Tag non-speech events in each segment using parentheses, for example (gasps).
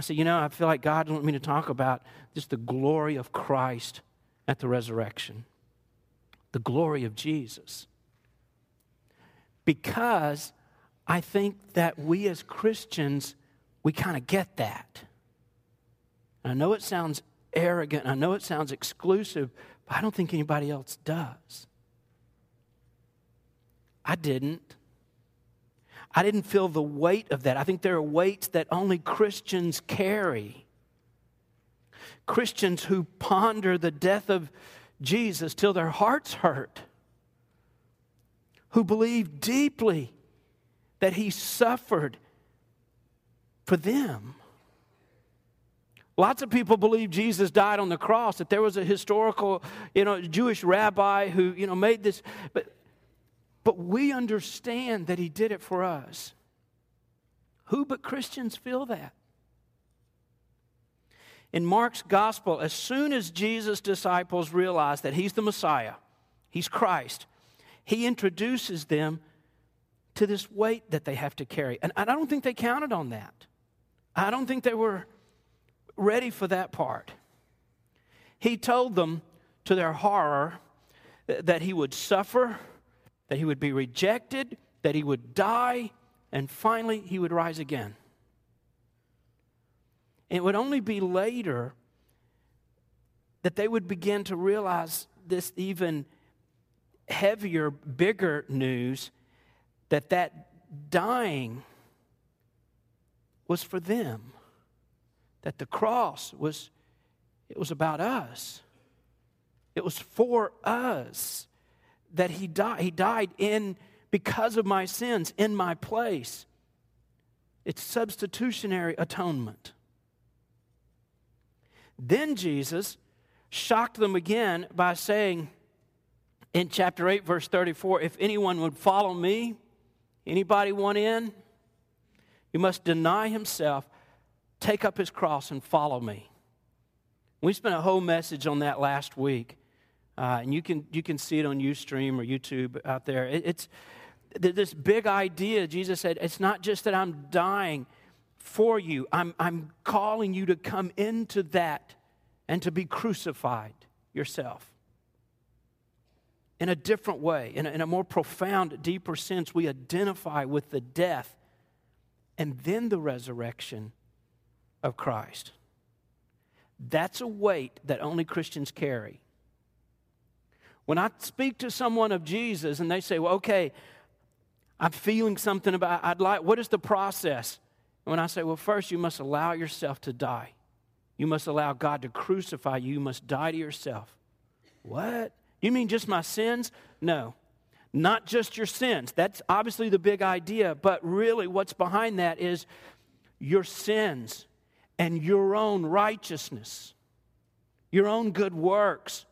I said, You know, I feel like God wants me to talk about just the glory of Christ at the resurrection, the glory of Jesus. Because I think that we as Christians, we kind of get that. I know it sounds arrogant, I know it sounds exclusive, but I don't think anybody else does. I didn't. I didn't feel the weight of that. I think there are weights that only Christians carry. Christians who ponder the death of Jesus till their hearts hurt, who believe deeply that he suffered for them. Lots of people believe Jesus died on the cross, that there was a historical, you know, Jewish rabbi who, you know, made this. But but we understand that He did it for us. Who but Christians feel that? In Mark's gospel, as soon as Jesus' disciples realize that He's the Messiah, He's Christ, He introduces them to this weight that they have to carry. And I don't think they counted on that. I don't think they were ready for that part. He told them, to their horror, that He would suffer that he would be rejected, that he would die, and finally he would rise again. It would only be later that they would begin to realize this even heavier, bigger news that that dying was for them. That the cross was it was about us. It was for us that he died. He died in because of my sins in my place. It's substitutionary atonement. Then Jesus shocked them again by saying in chapter 8 verse 34 if anyone would follow me anybody want in you must deny himself take up his cross and follow me we spent a whole message on that last week uh, and you can, you can see it on Ustream or YouTube out there. It, it's this big idea. Jesus said, It's not just that I'm dying for you, I'm, I'm calling you to come into that and to be crucified yourself. In a different way, in a, in a more profound, deeper sense, we identify with the death and then the resurrection of Christ. That's a weight that only Christians carry. When I speak to someone of Jesus and they say, well, okay, I'm feeling something about, I'd like, what is the process? And when I say, well, first you must allow yourself to die. You must allow God to crucify you. You must die to yourself. What? You mean just my sins? No. Not just your sins. That's obviously the big idea, but really what's behind that is your sins and your own righteousness, your own good works,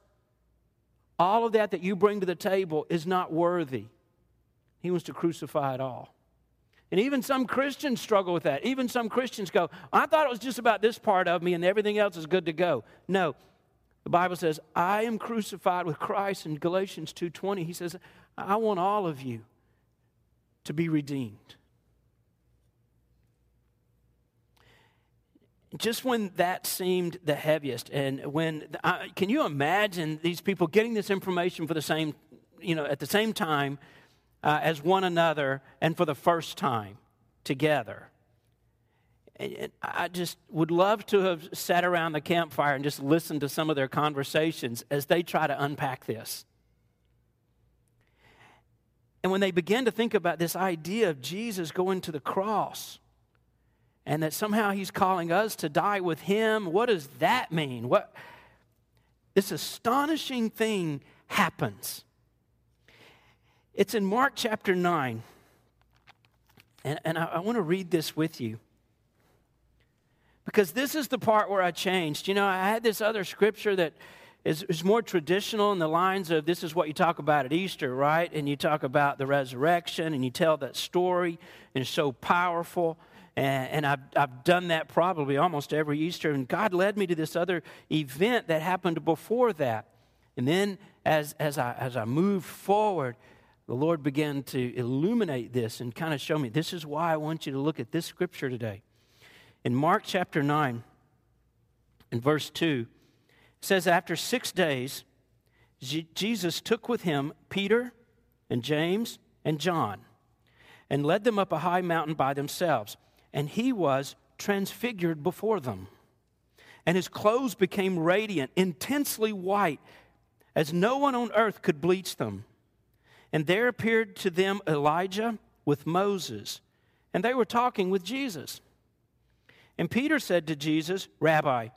all of that that you bring to the table is not worthy. He wants to crucify it all. And even some Christians struggle with that. Even some Christians go, I thought it was just about this part of me and everything else is good to go. No. The Bible says, I am crucified with Christ in Galatians 2:20. He says, I want all of you to be redeemed. Just when that seemed the heaviest, and when uh, can you imagine these people getting this information for the same, you know, at the same time uh, as one another, and for the first time together? And I just would love to have sat around the campfire and just listened to some of their conversations as they try to unpack this. And when they begin to think about this idea of Jesus going to the cross and that somehow he's calling us to die with him. What does that mean? What this astonishing thing happens. It's in Mark chapter 9. And, and I, I want to read this with you. Because this is the part where I changed. You know, I had this other scripture that is, is more traditional in the lines of this is what you talk about at Easter, right? And you talk about the resurrection and you tell that story, and it's so powerful. And, and I've, I've done that probably almost every Easter. And God led me to this other event that happened before that. And then as, as, I, as I moved forward, the Lord began to illuminate this and kind of show me this is why I want you to look at this scripture today. In Mark chapter 9, in verse 2, it says, After six days, Jesus took with him Peter and James and John and led them up a high mountain by themselves. And he was transfigured before them. And his clothes became radiant, intensely white, as no one on earth could bleach them. And there appeared to them Elijah with Moses, and they were talking with Jesus. And Peter said to Jesus, Rabbi,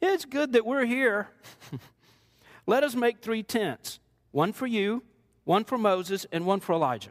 it's good that we're here. (laughs) Let us make three tents one for you, one for Moses, and one for Elijah.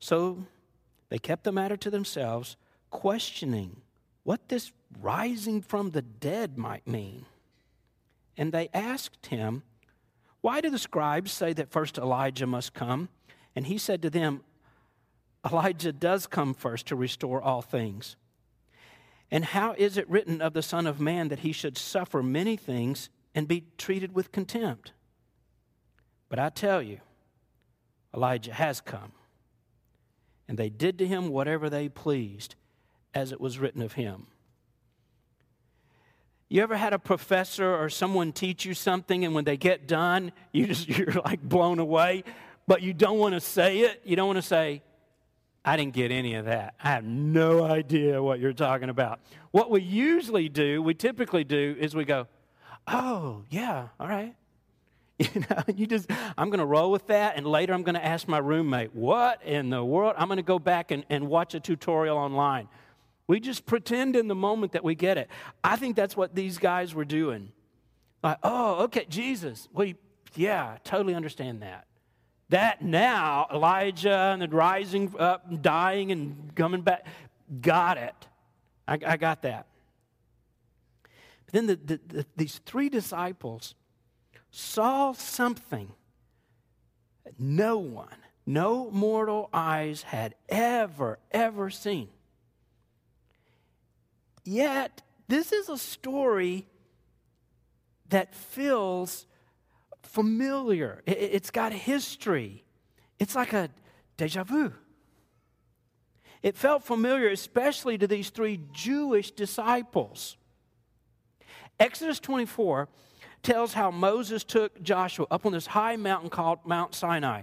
So they kept the matter to themselves, questioning what this rising from the dead might mean. And they asked him, Why do the scribes say that first Elijah must come? And he said to them, Elijah does come first to restore all things. And how is it written of the Son of Man that he should suffer many things and be treated with contempt? But I tell you, Elijah has come. And they did to him whatever they pleased, as it was written of him. You ever had a professor or someone teach you something, and when they get done, you just (laughs) you're like blown away, but you don't want to say it. You don't want to say, I didn't get any of that. I have no idea what you're talking about. What we usually do, we typically do, is we go, Oh, yeah, all right. (laughs) You know, you just, I'm going to roll with that, and later I'm going to ask my roommate, What in the world? I'm going to go back and, and watch a tutorial online. We just pretend in the moment that we get it. I think that's what these guys were doing. Like, oh, okay, Jesus. We, yeah, totally understand that. That now, Elijah and the rising up, dying and coming back, got it. I, I got that. But then the, the, the, these three disciples saw something that no one, no mortal eyes had ever, ever seen. Yet, this is a story that feels familiar, it's got history. It's like a deja vu. It felt familiar, especially to these three Jewish disciples. Exodus 24 tells how Moses took Joshua up on this high mountain called Mount Sinai.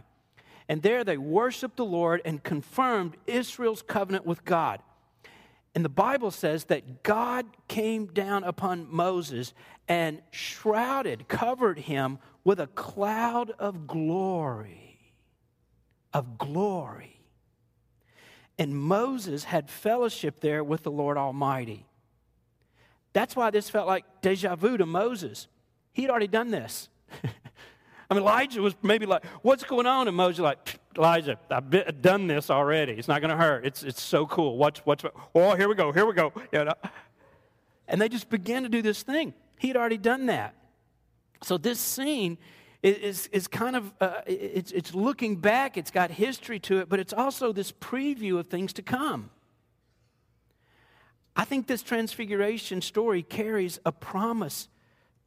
And there they worshiped the Lord and confirmed Israel's covenant with God. And the Bible says that God came down upon Moses and shrouded, covered him with a cloud of glory. Of glory. And Moses had fellowship there with the Lord Almighty. That's why this felt like deja vu to Moses. He'd already done this. (laughs) I mean, Elijah was maybe like, What's going on? And Moses like, Elijah, I've done this already. It's not going to hurt. It's, it's so cool. What's, what's, oh, here we go, here we go. You know? And they just began to do this thing. He'd already done that. So this scene is, is kind of, uh, it's, it's looking back, it's got history to it, but it's also this preview of things to come. I think this transfiguration story carries a promise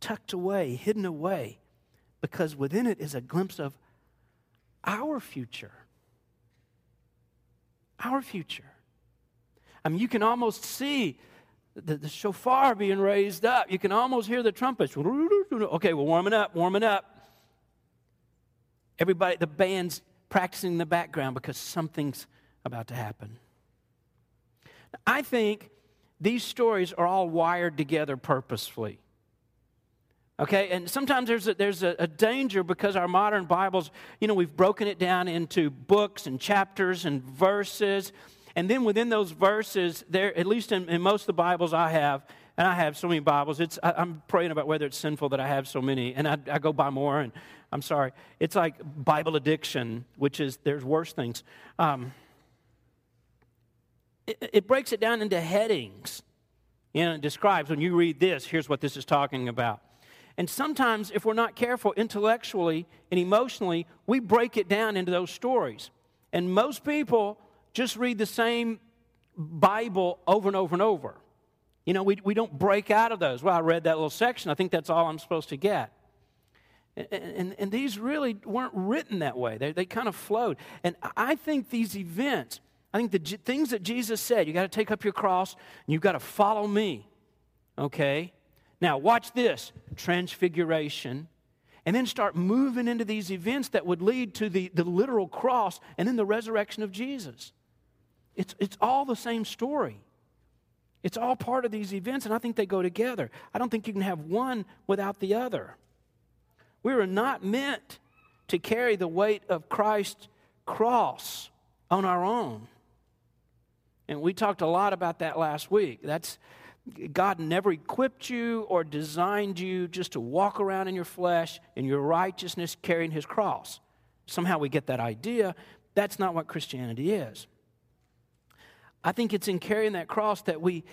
tucked away, hidden away, because within it is a glimpse of our future. Our future. I mean, you can almost see the, the shofar being raised up. You can almost hear the trumpets. Okay, we're warming up, warming up. Everybody, the band's practicing in the background because something's about to happen. I think these stories are all wired together purposefully. Okay, and sometimes there's a, there's a, a, danger because our modern Bibles, you know, we've broken it down into books and chapters and verses. And then within those verses, there, at least in, in most of the Bibles I have, and I have so many Bibles, it's, I, am praying about whether it's sinful that I have so many, and I, I go buy more, and I'm sorry. It's like Bible addiction, which is, there's worse things. Um, it, it breaks it down into headings. You know, it describes when you read this, here's what this is talking about. And sometimes, if we're not careful intellectually and emotionally, we break it down into those stories. And most people just read the same Bible over and over and over. You know, we, we don't break out of those. Well, I read that little section. I think that's all I'm supposed to get. And, and, and these really weren't written that way, they, they kind of flowed. And I think these events, I think the things that Jesus said, you got to take up your cross and you've got to follow me. Okay? Now, watch this transfiguration. And then start moving into these events that would lead to the, the literal cross and then the resurrection of Jesus. It's, it's all the same story. It's all part of these events, and I think they go together. I don't think you can have one without the other. We were not meant to carry the weight of Christ's cross on our own. And we talked a lot about that last week. That's God never equipped you or designed you just to walk around in your flesh in your righteousness carrying his cross. Somehow we get that idea. That's not what Christianity is. I think it's in carrying that cross that we,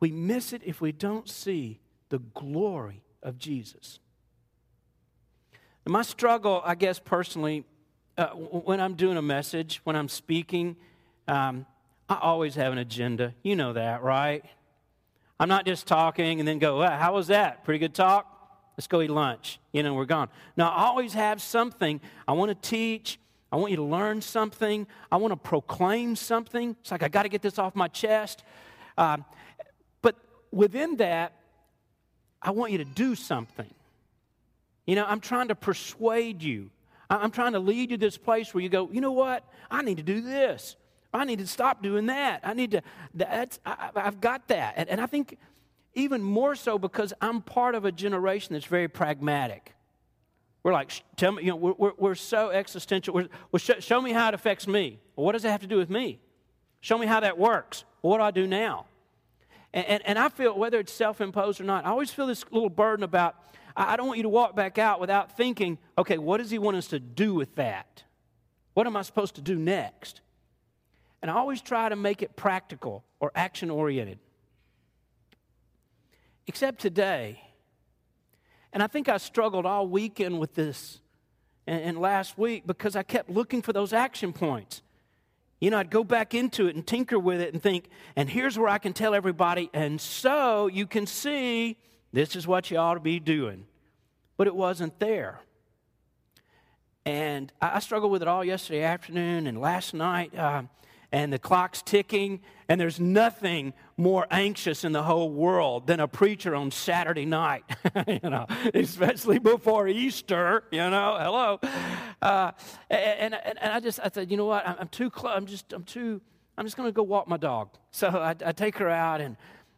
we miss it if we don't see the glory of Jesus. My struggle, I guess personally, uh, when I'm doing a message, when I'm speaking, um, I always have an agenda. You know that, right? I'm not just talking and then go, well, how was that? Pretty good talk? Let's go eat lunch. You know, we're gone. Now, I always have something. I want to teach. I want you to learn something. I want to proclaim something. It's like I got to get this off my chest. Um, but within that, I want you to do something. You know, I'm trying to persuade you. I'm trying to lead you to this place where you go, you know what? I need to do this. I need to stop doing that. I need to, that's, I, have got that. And, and, I think even more so because I'm part of a generation that's very pragmatic. We're like, tell me, you know, we're, we're, we're so existential. We're, we're sh- show me how it affects me. Well, what does it have to do with me? Show me how that works. Well, what do I do now? And, and, and I feel, whether it's self imposed or not, I always feel this little burden about, I don't want you to walk back out without thinking, okay, what does he want us to do with that? What am I supposed to do next? And I always try to make it practical or action oriented. Except today. And I think I struggled all weekend with this and, and, last week because I kept looking for those action points. You know, I'd go back into it and tinker with it and think, and here's where I can tell everybody, and so you can see this is what you ought to be doing. But it wasn't there. And I struggled with it all yesterday afternoon and last night. Uh, and the clock's ticking, and there's nothing more anxious in the whole world than a preacher on Saturday night, (laughs) you know, especially before Easter, you know, hello. Uh, and, and, and, I just, I said, you know what, I'm, too close, I'm just, I'm too, I'm just going to go walk my dog. (laughs) So I, I take her out, and,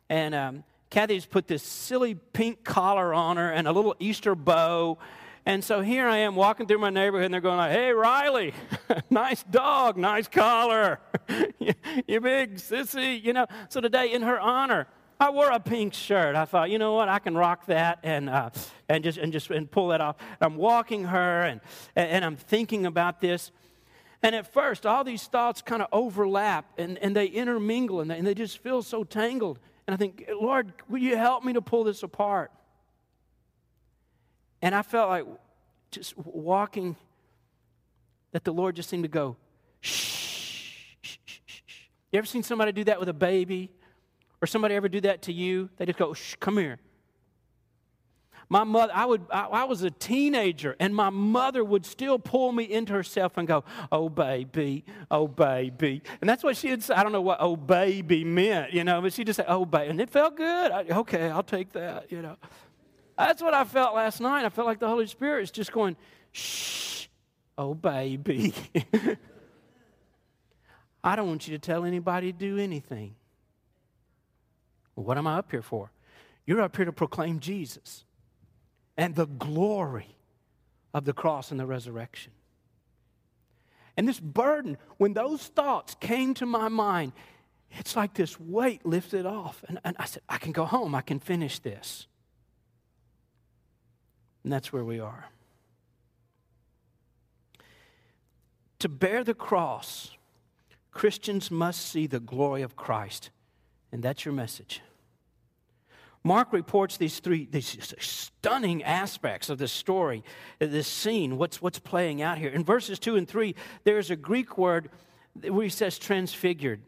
and um, Kathy's put this silly pink collar on her and a little Easter bow, and so here I am walking through my neighborhood, and they're going like, "Hey, Riley, (laughs) nice dog, nice collar, (laughs) you big sissy," you know. So today, in her honor, I wore a pink shirt. I thought, you know what, I can rock that and uh, and just and just and pull that off. I'm walking her, and and I'm thinking about this. And at first, all these thoughts kind of overlap and, and they intermingle and they, and they just feel so tangled. And I think, Lord, will you help me to pull this apart? And I felt like just walking, that the Lord just seemed to go, shh, shh, shh, shh. You ever seen somebody do that with a baby? Or somebody ever do that to you? They just go, shh, come here. My mother, I, would, I, I, was a teenager, and my mother would still pull me into herself and go, Oh, baby, oh, baby. And that's what she would say. I don't know what oh, baby meant, you know, but she'd just say, Oh, baby. And it felt good. I, okay, I'll take that, you know. That's what I felt last night. I felt like the Holy Spirit is just going, shh, oh, baby. (laughs) I don't want you to tell anybody to do anything. Well, what am I up here for? You're up here to proclaim Jesus and the glory of the cross and the resurrection. And this burden, when those thoughts came to my mind, it's like this weight lifted off. And, and I said, I can go home, I can finish this. And that's where we are. To bear the cross Christians must see the glory of Christ. And that's your message. Mark reports these three these stunning aspects of this story, uh, this scene, what's, what's playing out here. In verses 2 and 3, there's a Greek word where he says transfigured.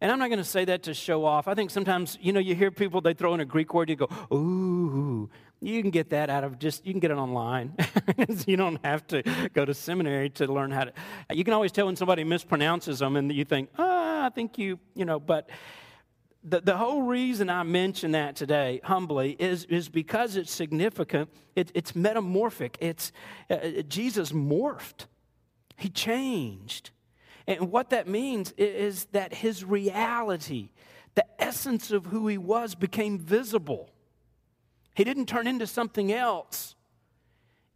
And I'm not going to say that to show off. I think sometimes, you know, you hear people, they throw in a Greek word, you go, ooh. You can get that out of just, you can get it online. (laughs) you don't have to go to seminary to learn how to. You can always tell when somebody mispronounces them and you think, ah, I think you, you know, but the, the whole reason I mention that today, humbly, is, is because it's significant. It, it's metamorphic. It's, uh, uh, Jesus morphed, he changed. And what that means is that his reality, the essence of who he was, became visible. He didn't turn into something else.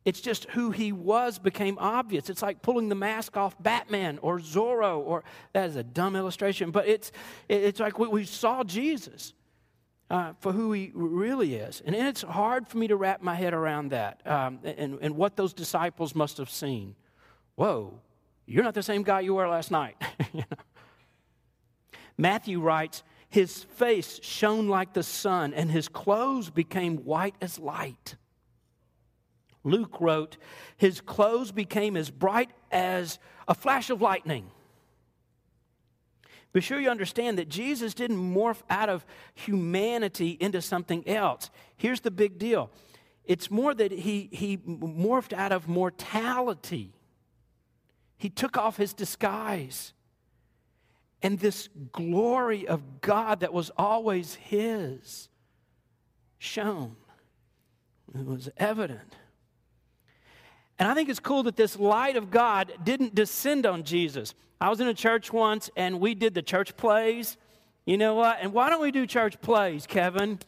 It's just who he was became obvious. It's like pulling the mask off Batman or Zorro, or that is a dumb illustration, but it's, it's like we, saw Jesus uh, for who he really is. And it's hard for me to wrap my head around that um, and, and what those disciples must have seen. Whoa, you're not the same guy you were last night. (laughs) you know? Matthew writes, His face shone like the sun, and his clothes became white as light. Luke wrote, His clothes became as bright as a flash of lightning. Be sure you understand that Jesus didn't morph out of humanity into something else. Here's the big deal it's more that he, he morphed out of mortality, he took off his disguise. And this glory of God that was always his shone. It was evident. And I think it's cool that this light of God didn't descend on Jesus. I was in a church once and we did the church plays. You know what? And why don't we do church plays, Kevin?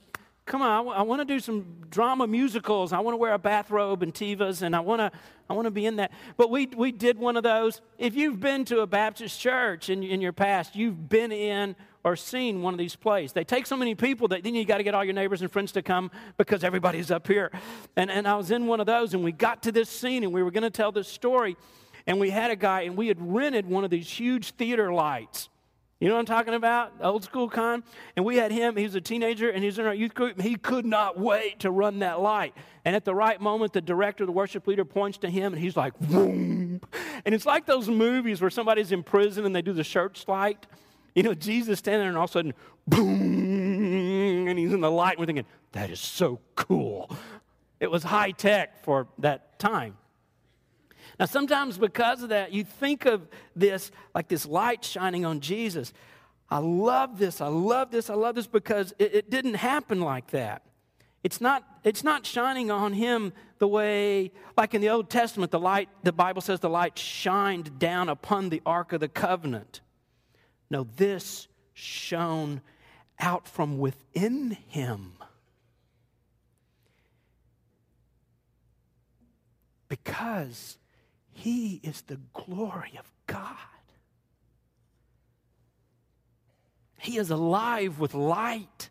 Come on, I want to do some drama musicals. I want to wear a bathrobe and Tevas, and I want to, I want to be in that. But we, we did one of those. If you've been to a Baptist church in, in your past, you've been in or seen one of these plays. They take so many people that then you got to get all your neighbors and friends to come because everybody's up here. And, and I was in one of those, and we got to this scene, and we were going to tell this story. And we had a guy, and we had rented one of these huge theater lights. You know what I'm talking about? Old school kind. And we had him, he was a teenager, and he was in our youth group. He could not wait to run that light. And at the right moment, the director, the worship leader, points to him, and he's like, boom. And it's like those movies where somebody's in prison and they do the church light. You know, Jesus standing there and all of a sudden, boom, and he's in the light. And we're thinking, that is so cool. It was high tech for that time. Now, sometimes because of that, you think of this like this light shining on Jesus. I love this. I love this. I love this because it, it didn't happen like that. It's not, it's not shining on him the way, like in the Old Testament, the light, the Bible says the light shined down upon the Ark of the Covenant. No, this shone out from within him. Because he is the glory of God. He is alive with light.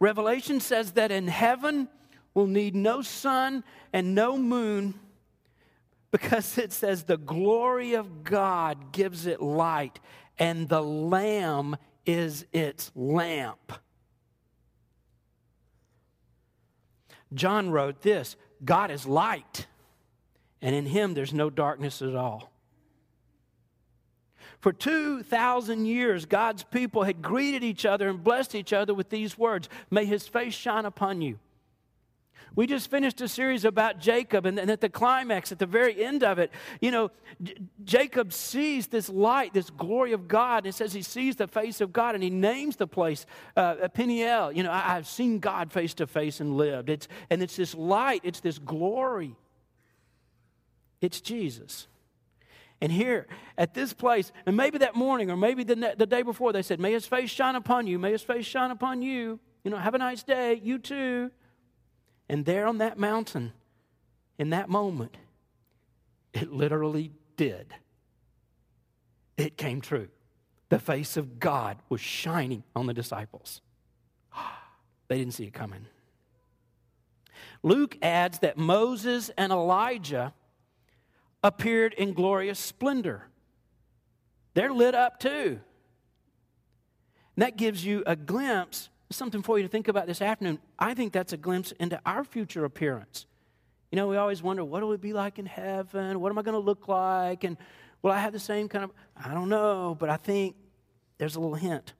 Revelation says that in heaven we'll need no sun and no moon because it says the glory of God gives it light, and the Lamb is its lamp. John wrote this God is light, and in him there's no darkness at all. For 2,000 years, God's people had greeted each other and blessed each other with these words May his face shine upon you. We just finished a series about Jacob, and, and at the climax, at the very end of it, you know, J- Jacob sees this light, this glory of God, and it says he sees the face of God, and he names the place uh, Peniel. You know, I, have seen God face to face and lived. It's, and it's this light, it's this glory. It's Jesus. And here at this place, and maybe that morning or maybe the, the day before, they said, May his face shine upon you, may his face shine upon you. You know, have a nice day, you too. And there on that mountain, in that moment, it literally did. It came true. The face of God was shining on the disciples. (gasps) They didn't see it coming. Luke adds that Moses and Elijah appeared in glorious splendor. they're lit up too. And that gives you a glimpse, something for you to think about this afternoon. I think that's a glimpse into our future appearance. You know, we always wonder, what will it be like in heaven? What am I going to look like? And will I have the same kind of, I don't know, but I think there's a little hint.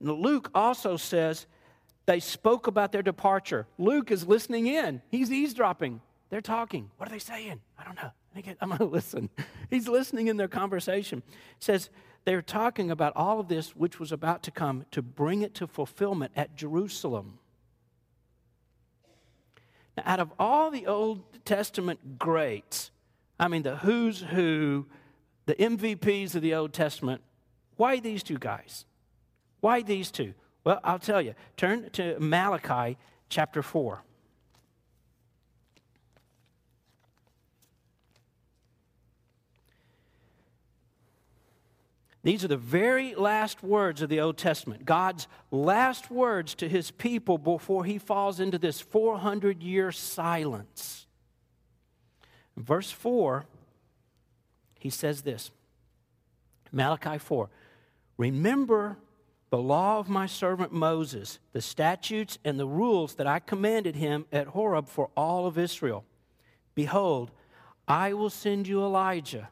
Now, Luke also says they spoke about their departure. Luke is listening in, he's eavesdropping. They're talking. What are they saying? I don't know. I'm going (laughs) to listen. He's listening in their conversation. It says they're talking about all of this which was about to come to bring it to fulfillment at Jerusalem. Now, out of all the Old Testament greats, I mean, the who's who, the MVPs of the Old Testament, why these two guys? Why these two? Well, I'll tell you. Turn to Malachi chapter 4. These are the very last words of the Old Testament, God's last words to his people before he falls into this 400 year silence. In verse 4, he says this Malachi 4 Remember the law of my servant Moses, the statutes and the rules that I commanded him at Horeb for all of Israel. Behold, I will send you Elijah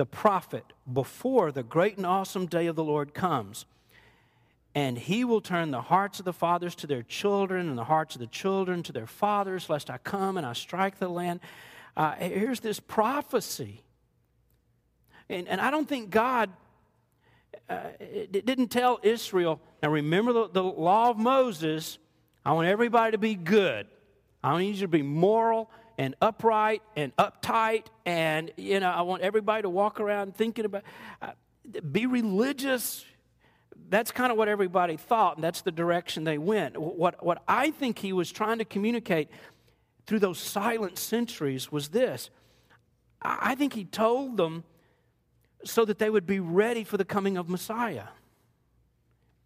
the prophet before the great and awesome day of the Lord comes. And he will turn the hearts of the fathers to their children, and the hearts of the children to their fathers, lest I come and I strike the land. Uh, here's this prophecy. And, and I don't think God uh, didn't tell Israel, now remember the, the law of Moses. I want everybody to be good. I need you to be moral and upright and uptight and you know i want everybody to walk around thinking about uh, be religious. That's kind of what everybody thought and that's the direction they went. What, what i think he was trying to communicate through those silent centuries was this. I think he told them so that they would be ready for the coming of messiah.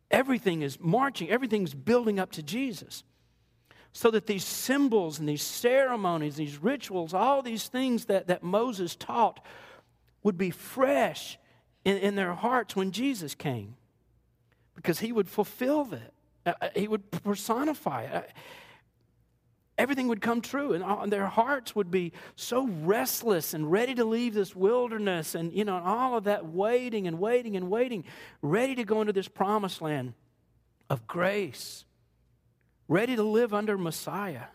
Everything is marching everything's building up to jesus so that these symbols and these ceremonies, these rituals, all these things that, that Moses taught would be fresh in, in their hearts when Jesus came. Because he would fulfill that, uh, uh he would personify it. Uh, everything would come true, and, and their hearts would be so restless and ready to leave this wilderness, and you know, all of that waiting and waiting and waiting, ready to go into this promised land of grace ready to live under Messiah.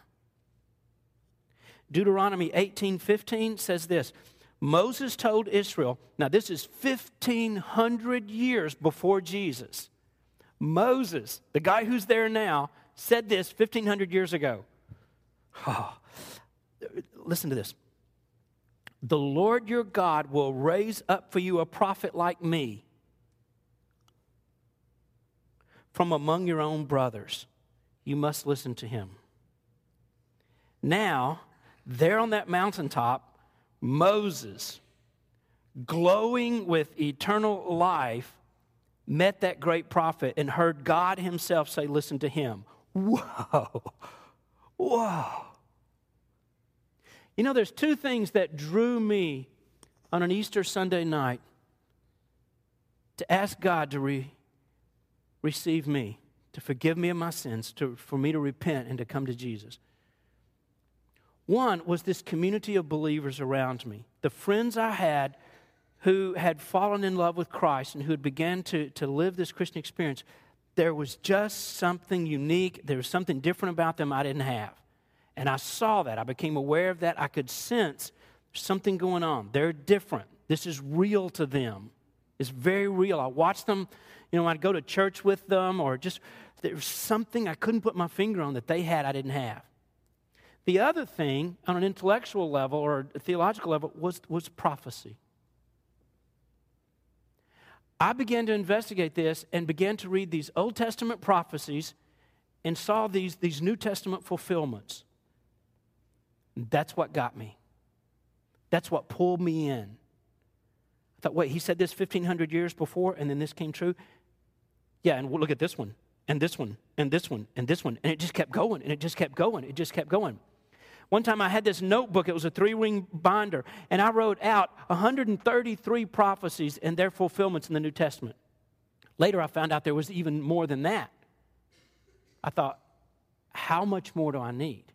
Deuteronomy 18:15 says this. Moses told Israel, now this is 1500 years before Jesus. Moses, the guy who's there now, said this 1500 years ago. Oh, listen to this. The Lord your God will raise up for you a prophet like me from among your own brothers you must listen to him. Now, there on that mountaintop, Moses, glowing with eternal life, met that great prophet and heard God himself say, Listen to him. Whoa, whoa. You know, there's two things that drew me on an Easter Sunday night to ask God to re- receive me to forgive me of my sins, to, for me to repent and to come to Jesus. One was this community of believers around me, the friends I had who had fallen in love with Christ and who had begun to, to live this Christian experience. There was just something unique, there was something different about them I didn't have. And I saw that. I became aware of that. I could sense something going on. They're different. This is real to them. It's very real. I watched them you know, I'd go to church with them or just there was something I couldn't put my finger on that they had I didn't have. The other thing, on an intellectual level or a theological level, was, was prophecy. I began to investigate this and began to read these Old Testament prophecies and saw these, these New Testament fulfillments. That's what got me. That's what pulled me in. I thought, wait, he said this 1,500 years before, and then this came true. Yeah, and we'll look at this one, and this one, and this one, and this one. And it just kept going, and it just kept going, it just kept going. One time I had this notebook, it was a three ring binder, and I wrote out 133 prophecies and their fulfillments in the New Testament. Later I found out there was even more than that. I thought, how much more do I need?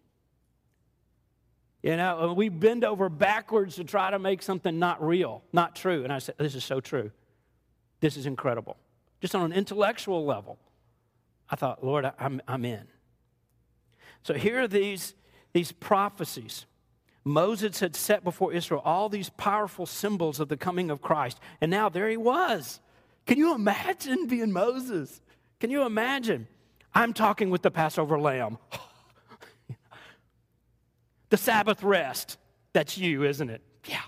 You know, we bend over backwards to try to make something not real, not true. And I said, This is so true. This is incredible. Just on an intellectual level, I thought, Lord, I'm, I'm in. So here are these these prophecies. Moses had set before Israel all these powerful symbols of the coming of Christ. And now there he was. Can you imagine (laughs) being Moses? Can you imagine? I'm talking with the Passover lamb. (laughs) the Sabbath rest. That's you, isn't it? Yeah.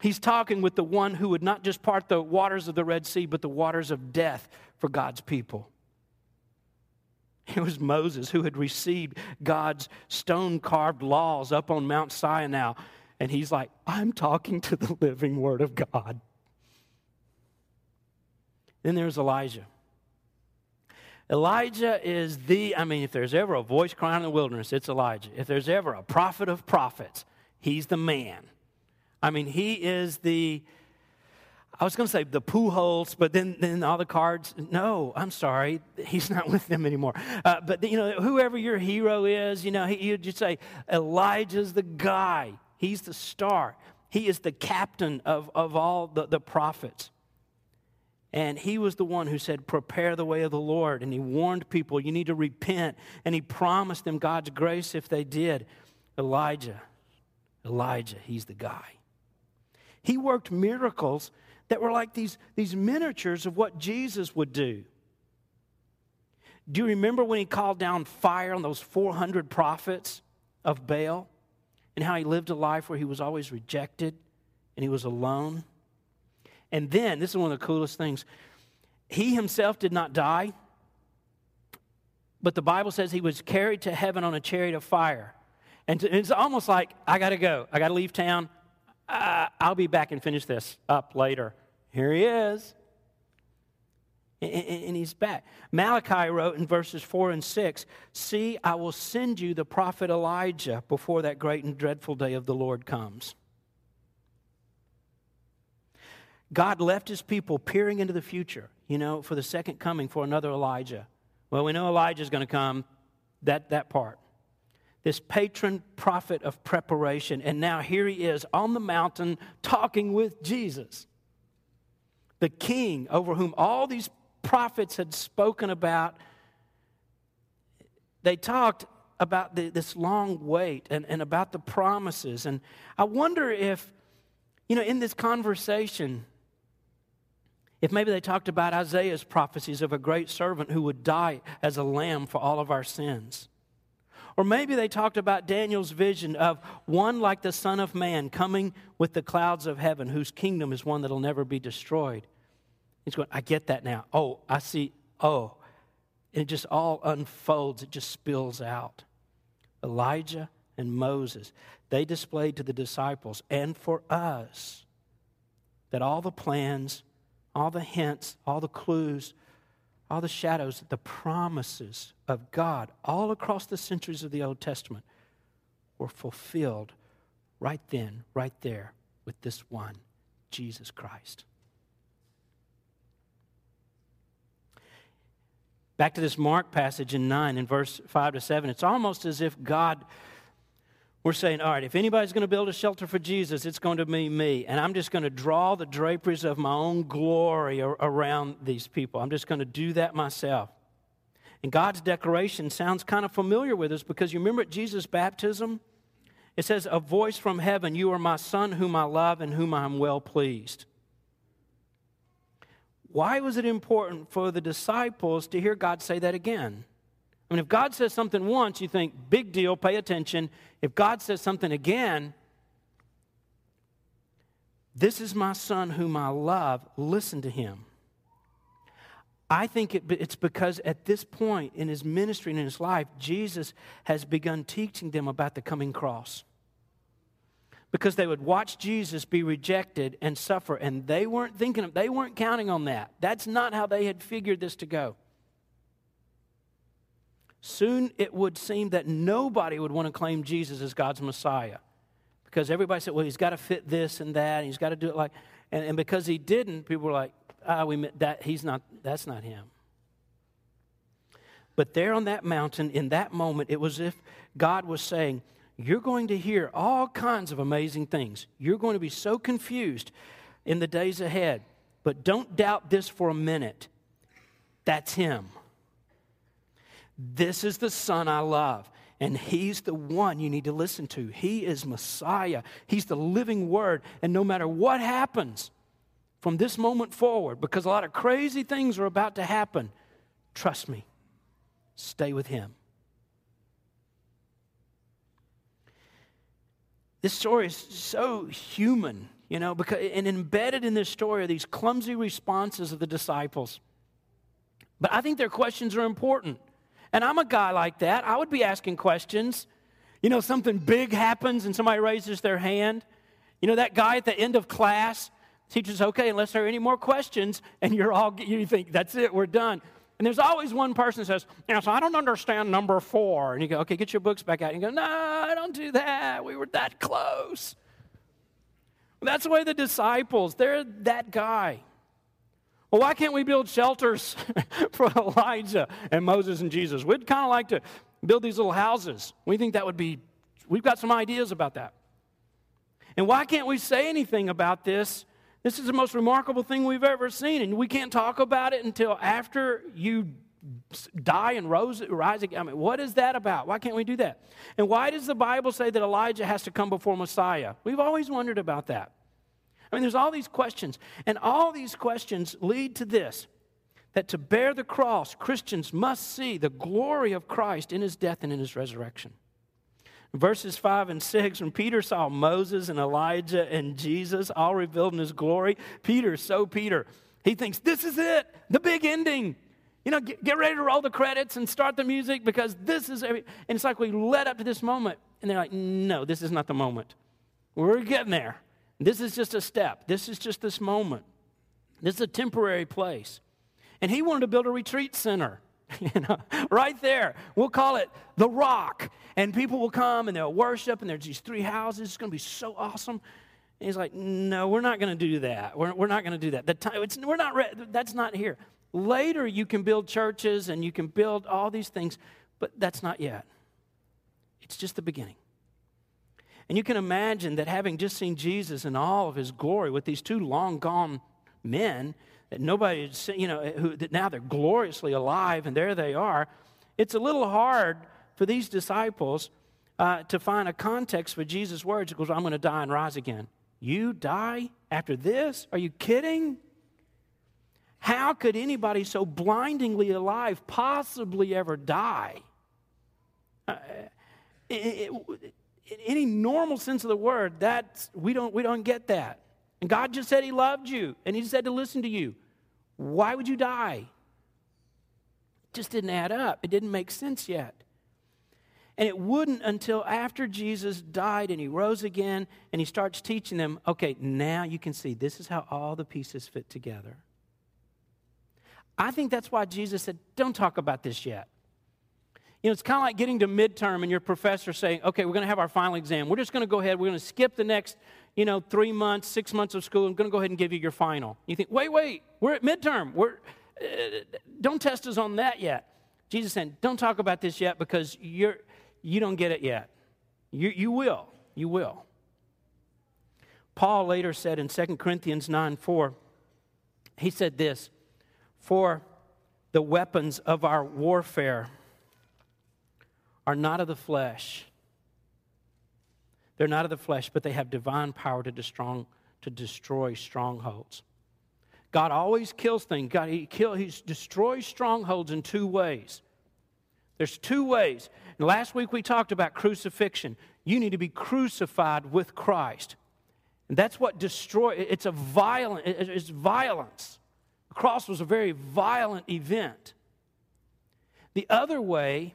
He's talking with the one who would not just part the waters of the Red Sea, but the waters of death for God's people. It was Moses who had received God's stone carved laws up on Mount Sinai. And he's like, I'm talking to the living Word of God. Then there's Elijah. Elijah is the, I mean, if there's ever a voice crying in the wilderness, it's Elijah. If there's ever a prophet of prophets, he's the man. I mean, he is the, I was going to say the Pujols, but then, then all the cards. No, I'm sorry. He's not (laughs) with them anymore. Uh, but, you know, whoever your hero is, you know, he, you'd just say, Elijah's the guy. He's the star. He is the captain of, of all the, the prophets. And he was the one who said, Prepare the way of the Lord. And he warned people, You need to repent. And he promised them God's grace if they did. Elijah, Elijah, he's the guy. He worked miracles that were like these, these miniatures of what Jesus would do. Do you remember when he called down fire on those 400 prophets of Baal and how he lived a life where he was always rejected and he was alone? And then, this is one of the coolest things, he himself did not die, but the Bible says he was carried to heaven on a chariot of fire. And it's almost like, I got to go. I got to leave town uh, I'll be back and finish this up later. Here he is. And, he's back. Malachi wrote in verses 4 and 6 See, I will send you the prophet Elijah before that great and dreadful day of the Lord comes. God left his people peering into the future, you know, for the second coming for another Elijah. Well, we know Elijah's going to come, that, that part this patron prophet of preparation. And now here he is on the mountain talking with Jesus, the king over whom all these prophets had spoken about. They talked about the, this long wait and, and about the promises. And I wonder if, you know, in this conversation, if maybe they talked about Isaiah's prophecies of a great servant who would die as a lamb for all of our sins. Or maybe they talked about Daniel's vision of one like the Son of Man coming with the clouds of heaven, whose kingdom is one that'll never be destroyed. He's going, I get that now. Oh, I see. Oh. And it just all unfolds, it just spills out. Elijah and Moses, they displayed to the disciples and for us that all the plans, all the hints, all the clues, all the shadows, the promises of God all across the centuries of the Old Testament were fulfilled right then, right there, with this one, Jesus Christ. Back to this Mark passage in 9, in verse 5 to 7, it's almost as if God we're saying, all right, if anybody's going to build a shelter for Jesus, it's going to be me. And I'm just going to draw the draperies of my own glory around these people. I'm just going to do that myself. And God's declaration sounds kind of familiar with us because you remember at Jesus' baptism? It says, A voice from heaven, You are my son, whom I love and whom I am well pleased. Why was it important for the disciples to hear God say that again? I mean, if God says something once, you think, big deal, pay attention. If God says something again, this is my son whom I love, listen to him. I think it, it's because at this point in his ministry and in his life, Jesus has begun teaching them about the coming cross. Because they would watch Jesus be rejected and suffer, and they weren't thinking of, they weren't counting on that. That's not how they had figured this to go. Soon it would seem that nobody would want to claim Jesus as God's Messiah because everybody said, well, he's got to fit this and that, and he's got to do it like, and, and because he didn't, people were like, ah, we met that he's not, that's not him. But there on that mountain, in that moment, it was as if God was saying, You're going to hear all kinds of amazing things. You're going to be so confused in the days ahead. But don't doubt this for a minute. That's Him. This is the Son I love. And he's the one you need to listen to. He is Messiah. He's the living word. And no matter what happens from this moment forward, because a lot of crazy things are about to happen, trust me, stay with him. This story is so human, you know, because and embedded in this story are these clumsy responses of the disciples. But I think their questions are important. And I'm a guy like that. I would be asking questions. You know, something big happens and somebody raises their hand. You know, that guy at the end of class, teaches, okay, unless there are any more questions, and you're all, you think, that's it, we're done. And there's always one person that says, you know, so I don't understand number four. And you go, okay, get your books back out. And you go, no, I don't do that. We were that close. That's the way the disciples, they're that guy. Well, why can't we build shelters (laughs) for Elijah and Moses and Jesus? We'd kind of like to build these little houses. We think that would be, we've got some ideas about that. And why can't we say anything about this? This is the most remarkable thing we've ever seen, and we can't talk about it until after you die and rose, rise again. I mean, what is that about? Why can't we do that? And why does the Bible say that Elijah has to come before Messiah? We've always wondered about that. I mean, there's all these questions, and all these questions lead to this that to bear the cross, Christians must see the glory of Christ in his death and in his resurrection. Verses 5 and 6, when Peter saw Moses and Elijah and Jesus all revealed in his glory, Peter, so Peter, he thinks, This is it, the big ending. You know, get, get ready to roll the credits and start the music because this is every. And it's like we led up to this moment, and they're like, No, this is not the moment. We're getting there. This is just a step. This is just this moment. This is a temporary place. And he wanted to build a retreat center. (laughs) You know, right there. We'll call it the rock. And people will come and they'll worship, and there's these three houses. It's going to be so awesome. And he's like, No, we're not going to do that. We're, we're not going to do that. The time, it's, we're not re- that's not here. Later, you can build churches and you can build all these things, but that's not yet. It's just the beginning. And you can imagine that having just seen Jesus in all of his glory with these two long gone men that nobody, you know, who that now they're gloriously alive and there they are, it's a little hard for these disciples uh, to find a context for Jesus' words. He goes, I'm going to die and rise again. You die after this? Are you kidding? How could anybody so blindingly alive possibly ever die? Uh, it, it, in any normal sense of the word, that's, we, don't, we don't get that. And God just said He loved you and He said to listen to you. Why would you die? It just didn't add up. It didn't make sense yet. And it wouldn't until after Jesus died and he rose again and he starts teaching them okay, now you can see this is how all the pieces fit together. I think that's why Jesus said, don't talk about this yet. You know, it's kind of like getting to midterm and your professor saying, okay, we're going to have our final exam. We're just going to go ahead, we're going to skip the next, you know, three months, six months of school. I'm going to go ahead and give you your final. You think, wait, wait, we're at midterm. We're, uh, don't test us on that yet. Jesus said, don't talk about this yet because you're, you don't get it yet. You, you will. You will. Paul later said in 2 Corinthians 9 4, he said this, for the weapons of our warfare are not of the flesh. They're not of the flesh, but they have divine power to destroy, to destroy strongholds. God always kills things. God, he, kill, he destroys strongholds in two ways. There's two ways. And last week we talked about crucifixion. You need to be crucified with Christ. And that's what destroy it's a violent it's violence. The cross was a very violent event. The other way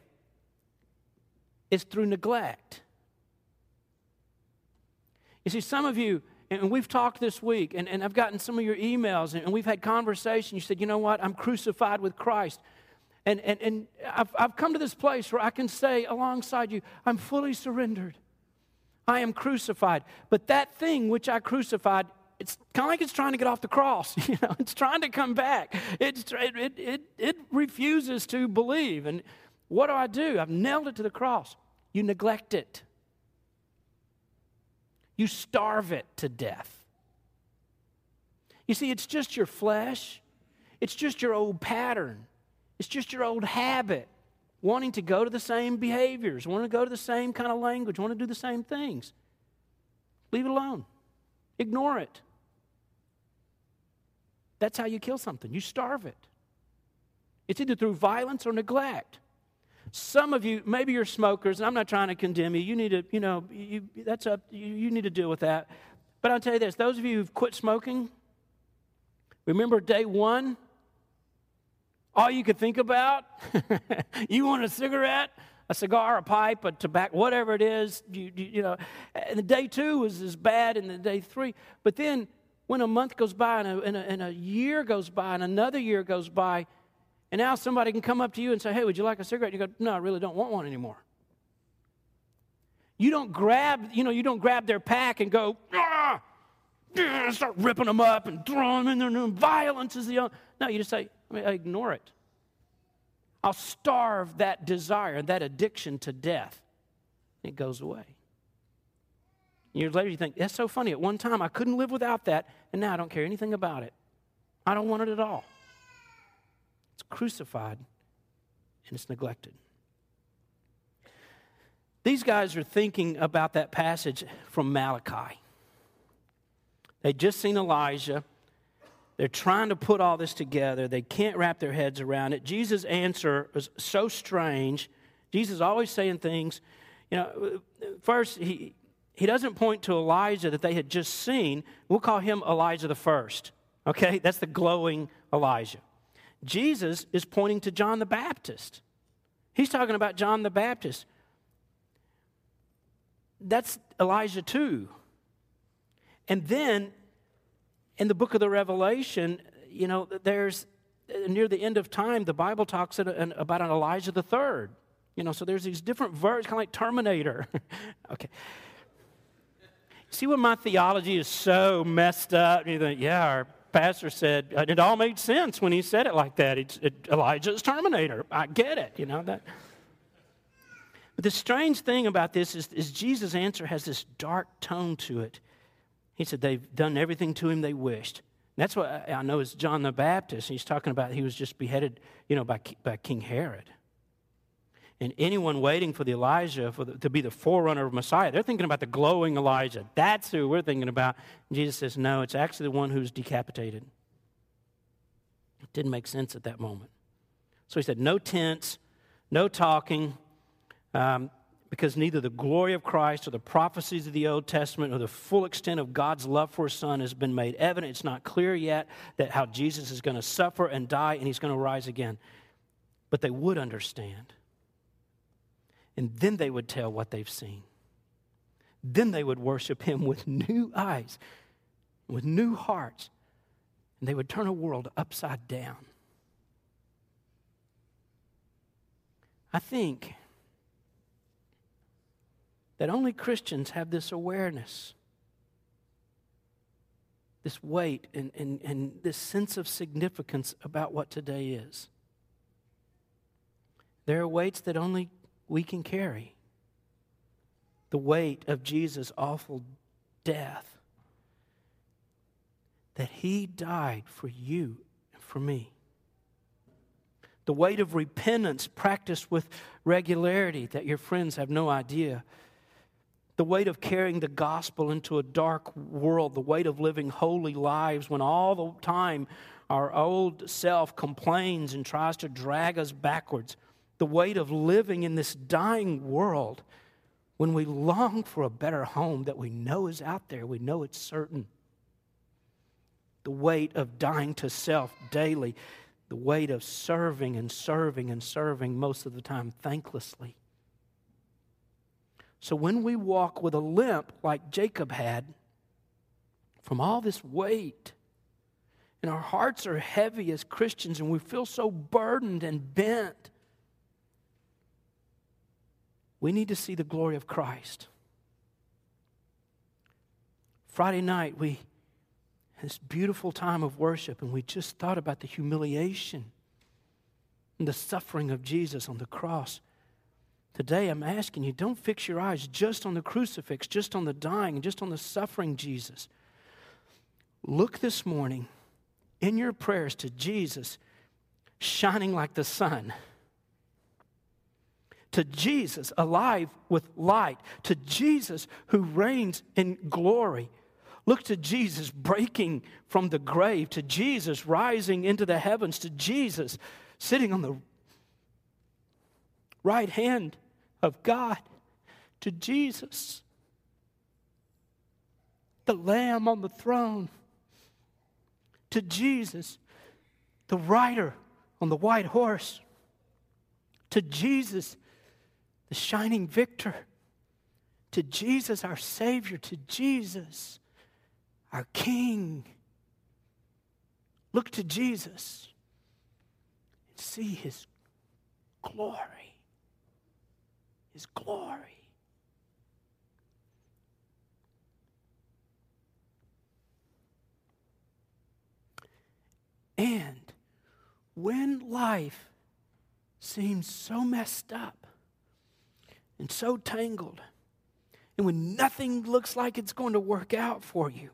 is through neglect. You see, some of you, and we've talked this week, and, and I've gotten some of your emails, and, we've had conversation. You said, you know what? I'm crucified with Christ. And, and, and I've, I've come to this place where I can say alongside you, I'm fully surrendered. I am crucified. But that thing which I crucified, it's kind of like it's trying to get off the cross. (laughs) You know, it's trying to come back. It's, it, it, it, it refuses to believe. And what do I do? I've nailed it to the cross. You neglect it, you starve it to death. You see, it's just your flesh, it's just your old pattern, it's just your old habit wanting to go to the same behaviors, wanting to go to the same kind of language, want to do the same things. Leave it alone. Ignore it. That's how you kill something. You starve it. It's either through violence or neglect. Some of you, maybe you're smokers, and I'm not trying to condemn you. You need to, you know, you, that's up. You, you need to deal with that. But I'll tell you this: those of you who've quit smoking, remember day one all you could think about? (laughs) you want a cigarette, a cigar, a pipe, a tobacco, whatever it is, you, you, you know. And the day two was as bad and the day three. But then when a month goes by and a, and, a, and a year goes by and another year goes by, and now somebody can come up to you and say, Hey, would you like a cigarette? And You go, No, I really don't want one anymore. You don't grab, you know, you don't grab their pack and go, ah, start ripping them up and throwing them in there. Violence is the only. No, you just say, I mean, I ignore it. I'll starve that desire, that addiction to death. It goes away. Years later, you think, that's so funny. At one time, I couldn't live without that, and now I don't care anything about it. I don't want it at all. It's crucified and it's neglected. These guys are thinking about that passage from Malachi. They'd just seen Elijah. They're trying to put all this together. They can't wrap their heads around it. Jesus' answer was so strange. Jesus always saying things, you know, first, he, he doesn't point to Elijah that they had just seen. We'll call him Elijah the first. Okay? That's the glowing Elijah. Jesus is pointing to John the Baptist. He's talking about John the Baptist. That's Elijah too. And then in the book of the Revelation, you know, there's near the end of time, the Bible talks about an Elijah the third. You know, so there's these different versions, kind of like Terminator. (laughs) okay. See when my theology is so messed up? You think, yeah, our pastor said uh, it all made sense when he said it like that. It's, it, Elijah's Terminator. I get it. You know that. But the strange thing about this is, is Jesus' answer has this dark tone to it. He said they've done everything to him they wished. And that's what I know is John the Baptist. He's talking about he was just beheaded, you know, by, by King Herod. And anyone waiting for the Elijah for the, to be the forerunner of Messiah, they're thinking about the glowing Elijah. That's who we're thinking about. And Jesus says, no, it's actually the one who's decapitated. It didn't make sense at that moment. So he said, no tents, no talking. Um, because neither the glory of Christ or the prophecies of the Old Testament or the full extent of God's love for his son has been made evident. It's not clear yet that how Jesus is going to suffer and die and he's going to rise again. But they would understand. And then they would tell what they've seen. Then they would worship him with new eyes, with new hearts, and they would turn a world upside down. I think that only Christians have this awareness, this weight, and, and, and this sense of significance about what today is. There are weights that only we can carry. The weight of Jesus' awful death. That he died for you and for me. The weight of repentance practiced with regularity that your friends have no idea the weight of carrying the gospel into a dark world, the weight of living holy lives when all the time our old self complains and tries to drag us backwards, the weight of living in this dying world when we long for a better home that we know is out there, we know it's certain. The weight of dying to self daily, the weight of serving and serving and serving most of the time thanklessly. So when we walk with a limp like Jacob had, from all this weight, and our hearts are heavy as Christians and we feel so burdened and bent, we need to see the glory of Christ. Friday night, we had this beautiful time of worship, and we just thought about the humiliation and the suffering of Jesus on the cross. Today, I'm asking you don't fix your eyes just on the crucifix, just on the dying, just on the suffering Jesus. Look this morning in your prayers to Jesus shining like the sun, to Jesus alive with light, to Jesus who reigns in glory. Look to Jesus breaking from the grave, to Jesus rising into the heavens, to Jesus sitting on the right hand of God, to Jesus, the Lamb on the throne to Jesus, the rider on the white horse, to Jesus, the shining victor, to Jesus, our Savior, to Jesus, our King. Look to Jesus and see His glory. His glory. And when life seems so messed up and so tangled, and when nothing looks like it's going to work out for you,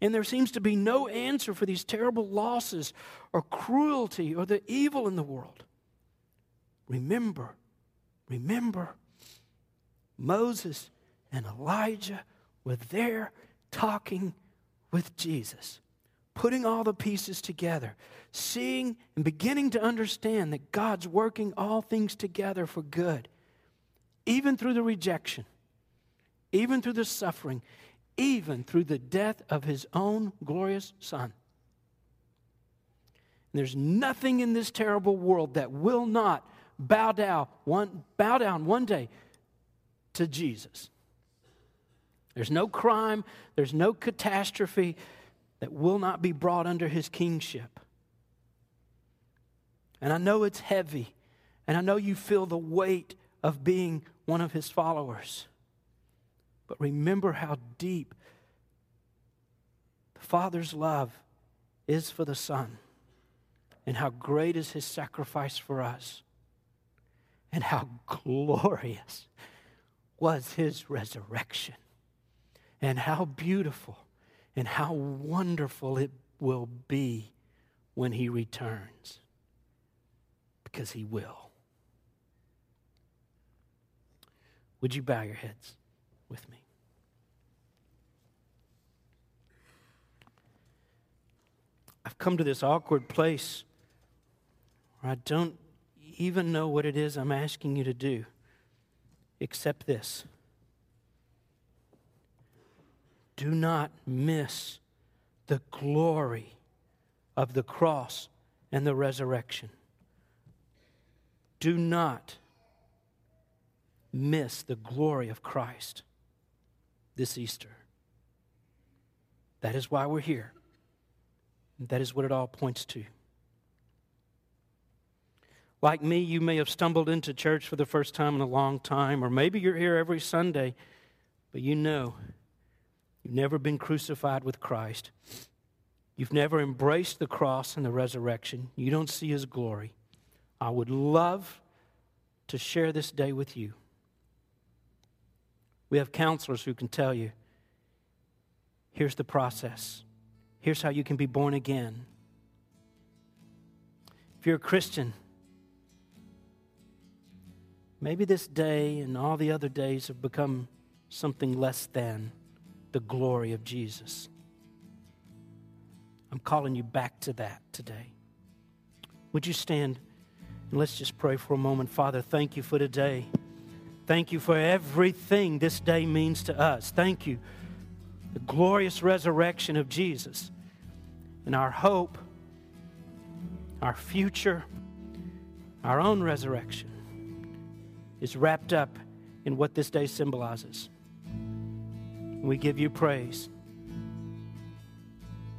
and there seems to be no answer for these terrible losses or cruelty or the evil in the world, remember, remember, Moses and Elijah were there talking with Jesus putting all the pieces together, seeing and beginning to understand that God's working all things together for good, even through the rejection, even through the suffering, even through the death of his own glorious Son. And there's nothing in this terrible world that will not bow down one, bow down one day to Jesus. There's no crime, there's no catastrophe, that will not be brought under his kingship. And I know it's heavy, and I know you feel the weight of being one of his followers. But remember how deep the Father's love is for the Son, and how great is his sacrifice for us, and how glorious was his resurrection, and how beautiful and how wonderful it will be when he returns. Because he will. Would you bow your heads with me? I've come to this awkward place where I don't even know what it is I'm asking you to do, except this. do not miss the glory of the cross and the resurrection. Do not miss the glory of Christ this Easter. That is why we're here. That is what it all points to. Like me, you may have stumbled into church for the first time in a long time, or maybe you're here every Sunday, but you know You've never been crucified with Christ. You've never embraced the cross and the resurrection. You don't see his glory. I would love to share this day with you. We have counselors who can tell you here's the process, here's how you can be born again. If you're a Christian, maybe this day and all the other days have become something less than the glory of Jesus. I'm calling you back to that today. Would you stand and let's just pray for a moment? Father, thank you for today. Thank you for everything this day means to us. Thank you. The glorious resurrection of Jesus and our hope, our future, our own resurrection is wrapped up in what this day symbolizes. We give you praise.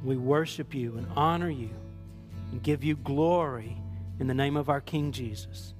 We worship you and honor you and give you glory in the name of our King Jesus.